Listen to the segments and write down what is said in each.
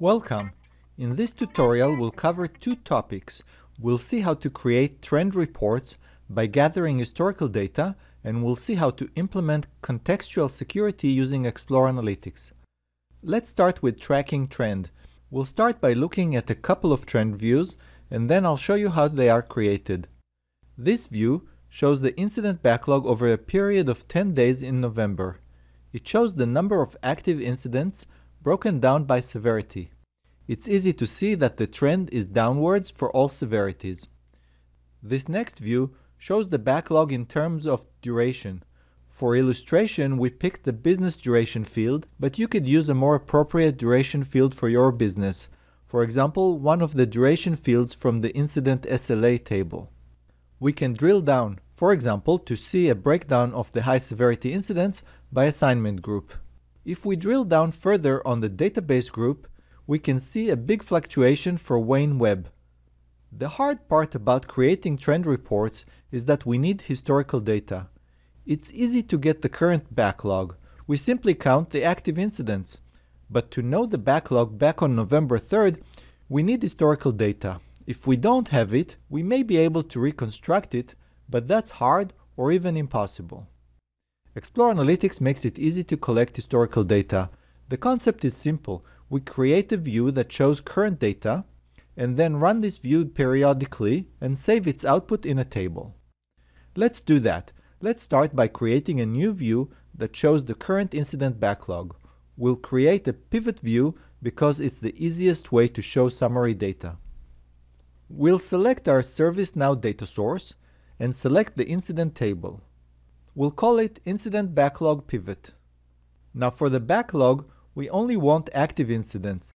Welcome! In this tutorial we'll cover two topics. We'll see how to create trend reports by gathering historical data and we'll see how to implement contextual security using Explore Analytics. Let's start with tracking trend. We'll start by looking at a couple of trend views and then I'll show you how they are created. This view shows the incident backlog over a period of 10 days in November. It shows the number of active incidents broken down by severity. It's easy to see that the trend is downwards for all severities. This next view shows the backlog in terms of duration. For illustration, we picked the business duration field, but you could use a more appropriate duration field for your business. For example, one of the duration fields from the incident SLA table. We can drill down, for example, to see a breakdown of the high severity incidents by assignment group. If we drill down further on the database group, we can see a big fluctuation for Wayne Webb. The hard part about creating trend reports is that we need historical data. It's easy to get the current backlog. We simply count the active incidents. But to know the backlog back on November 3rd, we need historical data. If we don't have it, we may be able to reconstruct it, but that's hard or even impossible. Explore Analytics makes it easy to collect historical data. The concept is simple. We create a view that shows current data, and then run this view periodically and save its output in a table. Let's do that. Let's start by creating a new view that shows the current incident backlog. We'll create a pivot view because it's the easiest way to show summary data. We'll select our ServiceNow data source and select the incident table. We'll call it Incident Backlog Pivot. Now for the backlog, we only want active incidents.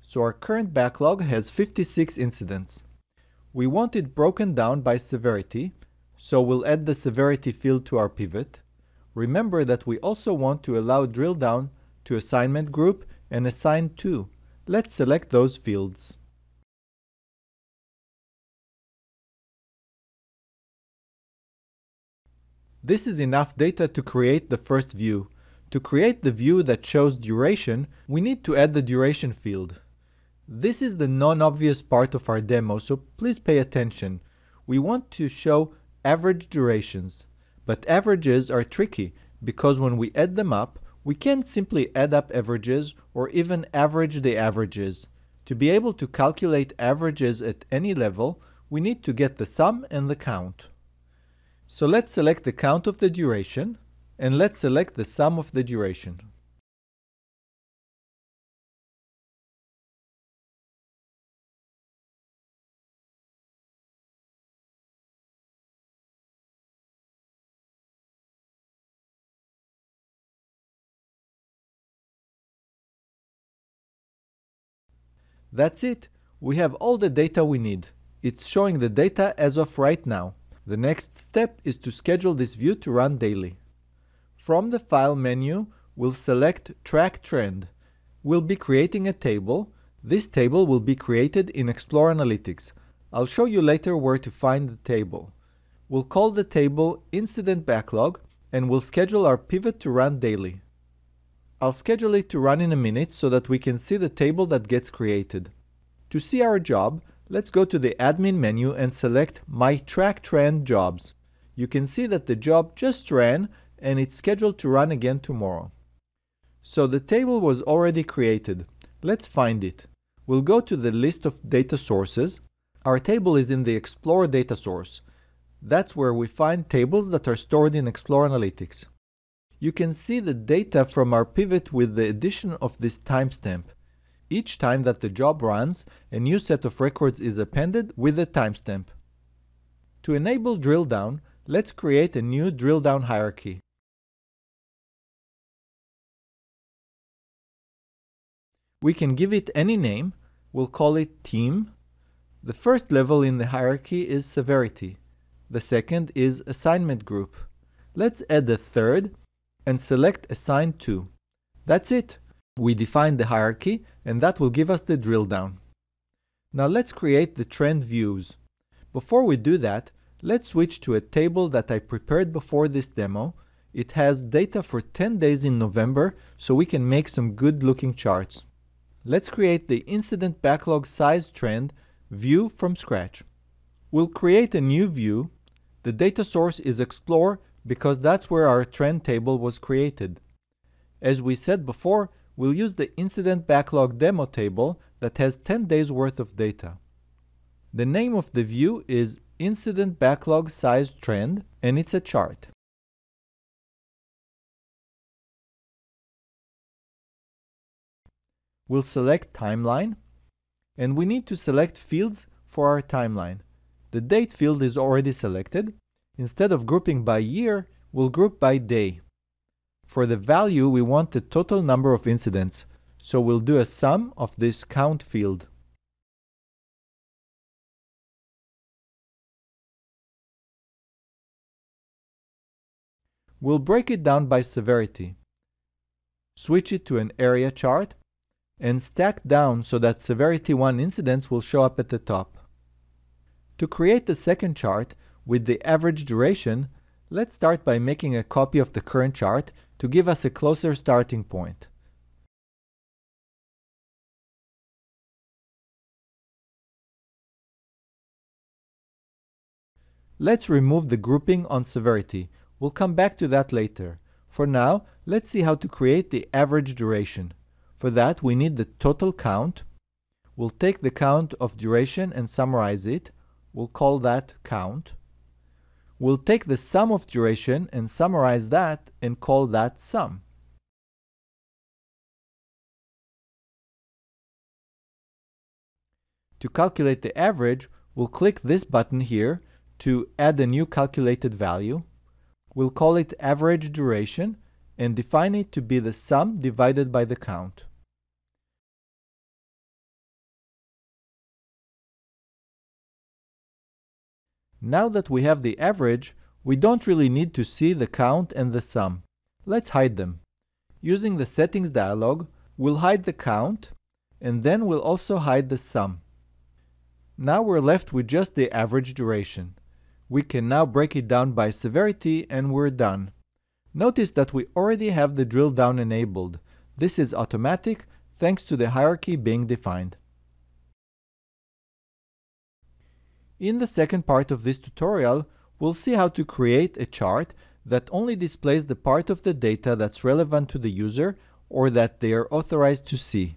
So our current backlog has 56 incidents. We want it broken down by severity, so we'll add the severity field to our pivot. Remember that we also want to allow drill down to assignment group and assign to. Let's select those fields. This is enough data to create the first view. To create the view that shows duration, we need to add the duration field. This is the non-obvious part of our demo, so please pay attention. We want to show average durations, but averages are tricky because when we add them up, we can't simply add up averages or even average the averages. To be able to calculate averages at any level, we need to get the sum and the count. So let's select the count of the duration, and let's select the sum of the duration. That's it. We have all the data we need. It's showing the data as of right now. The next step is to schedule this view to run daily. From the File menu, we'll select Track Trend. We'll be creating a table. This table will be created in Explore Analytics. I'll show you later where to find the table. We'll call the table Incident Backlog and we'll schedule our pivot to run daily. I'll schedule it to run in a minute so that we can see the table that gets created. To see our job, let's go to the admin menu and select My Track Trend Jobs. You can see that the job just ran and it's scheduled to run again tomorrow. So the table was already created. Let's find it. We'll go to the list of data sources. Our table is in the Explore data source. That's where we find tables that are stored in Explore Analytics you can see the data from our pivot with the addition of this timestamp. Each time that the job runs, a new set of records is appended with a timestamp. To enable drill down, let's create a new drill down hierarchy. We can give it any name, we'll call it team. The first level in the hierarchy is severity. The second is assignment group. Let's add a third and select Assign To. That's it. We define the hierarchy and that will give us the drill down. Now let's create the trend views. Before we do that, Let's switch to a table that I prepared before this demo. It has data for 10 days in November, so we can make some good looking charts. Let's create the incident backlog size trend view from scratch. We'll create a new view. The data source is Explore because that's where our trend table was created. As we said before, we'll use the incident backlog demo table that has 10 days worth of data. The name of the view is incident backlog size trend and it's a chart. We'll select timeline and we need to select fields for our timeline. The date field is already selected. Instead of grouping by year, we'll group by day. For the value, we want the total number of incidents, so we'll do a sum of this count field. We'll break it down by severity. Switch it to an area chart and stack down so that severity 1 incidents will show up at the top. To create the second chart with the average duration, let's start by making a copy of the current chart to give us a closer starting point. Let's remove the grouping on severity. We'll come back to that later. For now, let's see how to create the average duration. For that, we need the total count. We'll take the count of duration and summarize it. We'll call that count. We'll take the sum of duration and summarize that and call that sum. To calculate the average, we'll click this button here to add a new calculated value. We'll call it average duration and define it to be the sum divided by the count. Now that we have the average, we don't really need to see the count and the sum. Let's hide them. Using the settings dialog, we'll hide the count, and then we'll also hide the sum. Now we're left with just the average duration. We can now break it down by severity and we're done. Notice that we already have the drill down enabled. This is automatic thanks to the hierarchy being defined. In the second part of this tutorial, we'll see how to create a chart that only displays the part of the data that's relevant to the user or that they are authorized to see.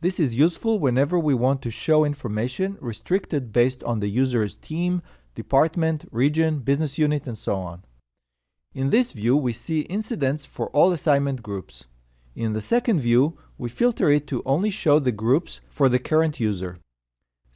This is useful whenever we want to show information restricted based on the user's team, department, region, business unit, and so on. In this view, we see incidents for all assignment groups. In the second view, we filter it to only show the groups for the current user.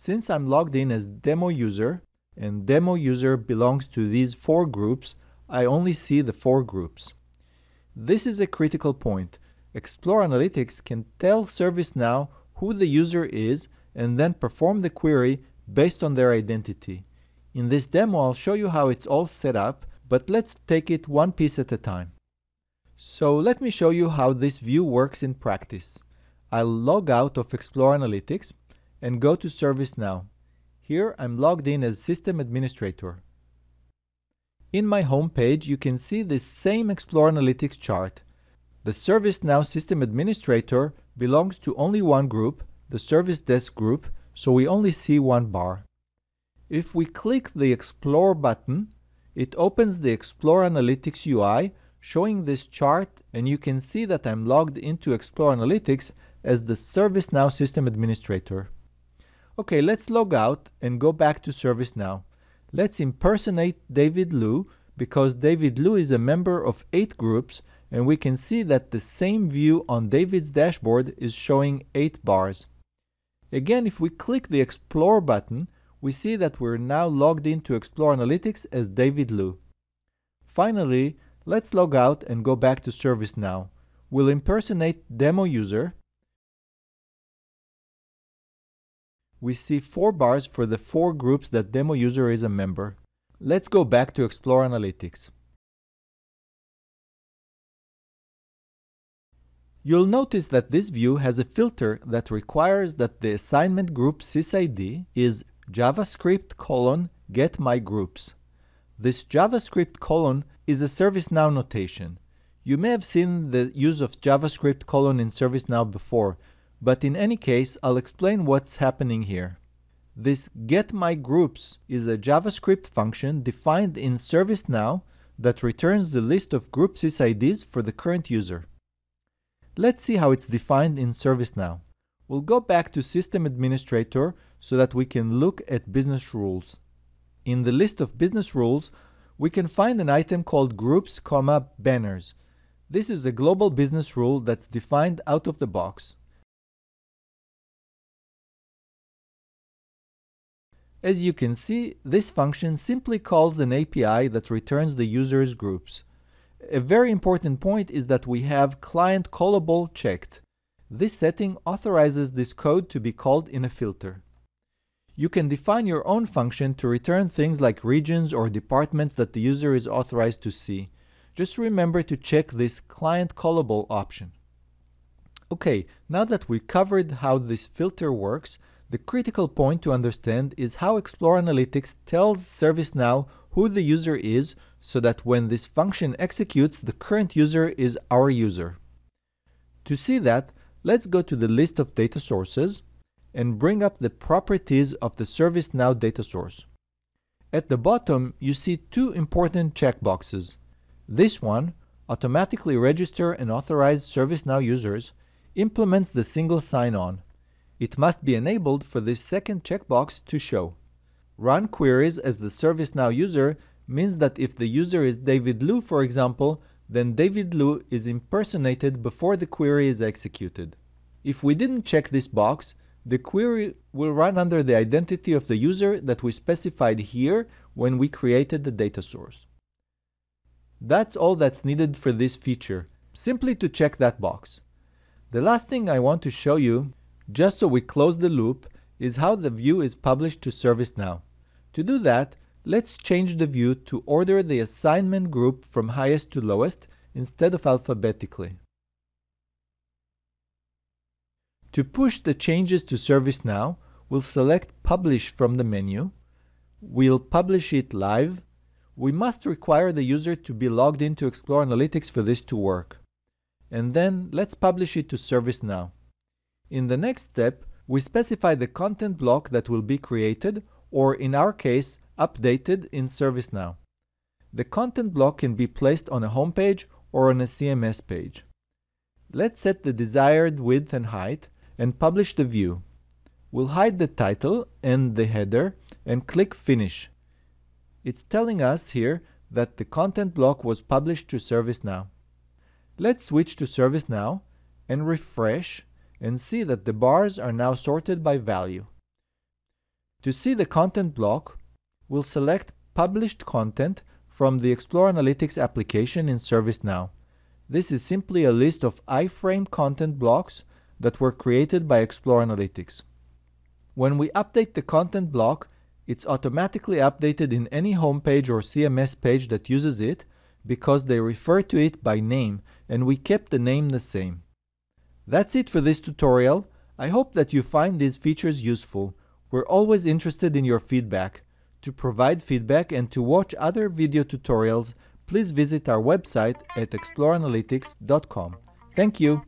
Since I'm logged in as demo user, and demo user belongs to these four groups, I only see the four groups. This is a critical point. Explore Analytics can tell ServiceNow who the user is and then perform the query based on their identity. In this demo, I'll show you how it's all set up, but let's take it one piece at a time. So let me show you how this view works in practice. I'll log out of Explore Analytics and go to ServiceNow. Here I'm logged in as System Administrator. In my home page, you can see this same Explore Analytics chart. The ServiceNow System Administrator belongs to only one group, the Service Desk group, so we only see one bar. If we click the Explore button, it opens the Explore Analytics UI showing this chart and you can see that I'm logged into Explore Analytics as the ServiceNow System Administrator. Okay, let's log out and go back to ServiceNow. Let's impersonate David Liu because David Liu is a member of eight groups and we can see that the same view on David's dashboard is showing eight bars. Again, if we click the Explore button, we see that we're now logged into Explore Analytics as David Liu. Finally, let's log out and go back to ServiceNow. We'll impersonate demo user we see four bars for the four groups that demo user is a member. Let's go back to Explore Analytics. You'll notice that this view has a filter that requires that the assignment group sysid is javascript colon get my groups. This JavaScript colon is a ServiceNow notation. You may have seen the use of JavaScript colon in ServiceNow before, but in any case, I'll explain what's happening here. This getMyGroups is a JavaScript function defined in ServiceNow that returns the list of group sysids for the current user. Let's see how it's defined in ServiceNow. We'll go back to System Administrator so that we can look at business rules. In the list of business rules, we can find an item called groups, comma, banners. This is a global business rule that's defined out of the box. As you can see, this function simply calls an API that returns the user's groups. A very important point is that we have client callable checked. This setting authorizes this code to be called in a filter. You can define your own function to return things like regions or departments that the user is authorized to see. Just remember to check this client callable option. Okay, now that we covered how this filter works, the critical point to understand is how Explore Analytics tells ServiceNow who the user is so that when this function executes, the current user is our user. To see that, let's go to the list of data sources and bring up the properties of the ServiceNow data source. At the bottom, you see two important checkboxes. This one, automatically register and authorize ServiceNow users, implements the single sign-on. It must be enabled for this second checkbox to show. Run queries as the ServiceNow user means that if the user is David Liu, for example, then David Liu is impersonated before the query is executed. If we didn't check this box, the query will run under the identity of the user that we specified here when we created the data source. That's all that's needed for this feature, simply to check that box. The last thing I want to show you, just so we close the loop, is how the view is published to ServiceNow. To do that, let's change the view to order the assignment group from highest to lowest instead of alphabetically. To push the changes to ServiceNow, we'll select Publish from the menu. We'll publish it live. We must require the user to be logged into Explore Analytics for this to work. And then let's publish it to ServiceNow. In the next step, we specify the content block that will be created, or in our case, updated in ServiceNow. The content block can be placed on a homepage or on a CMS page. Let's set the desired width and height and publish the view. We'll hide the title and the header and click Finish. It's telling us here that the content block was published to ServiceNow. Let's switch to ServiceNow and refresh and see that the bars are now sorted by value. To see the content block, we'll select Published Content from the Explore Analytics application in ServiceNow. This is simply a list of iframe content blocks that were created by Explore Analytics. When we update the content block, it's automatically updated in any homepage or CMS page that uses it because they refer to it by name and we kept the name the same. That's it for this tutorial. I hope that you find these features useful. We're always interested in your feedback. To provide feedback and to watch other video tutorials, please visit our website at exploreanalytics.com. Thank you!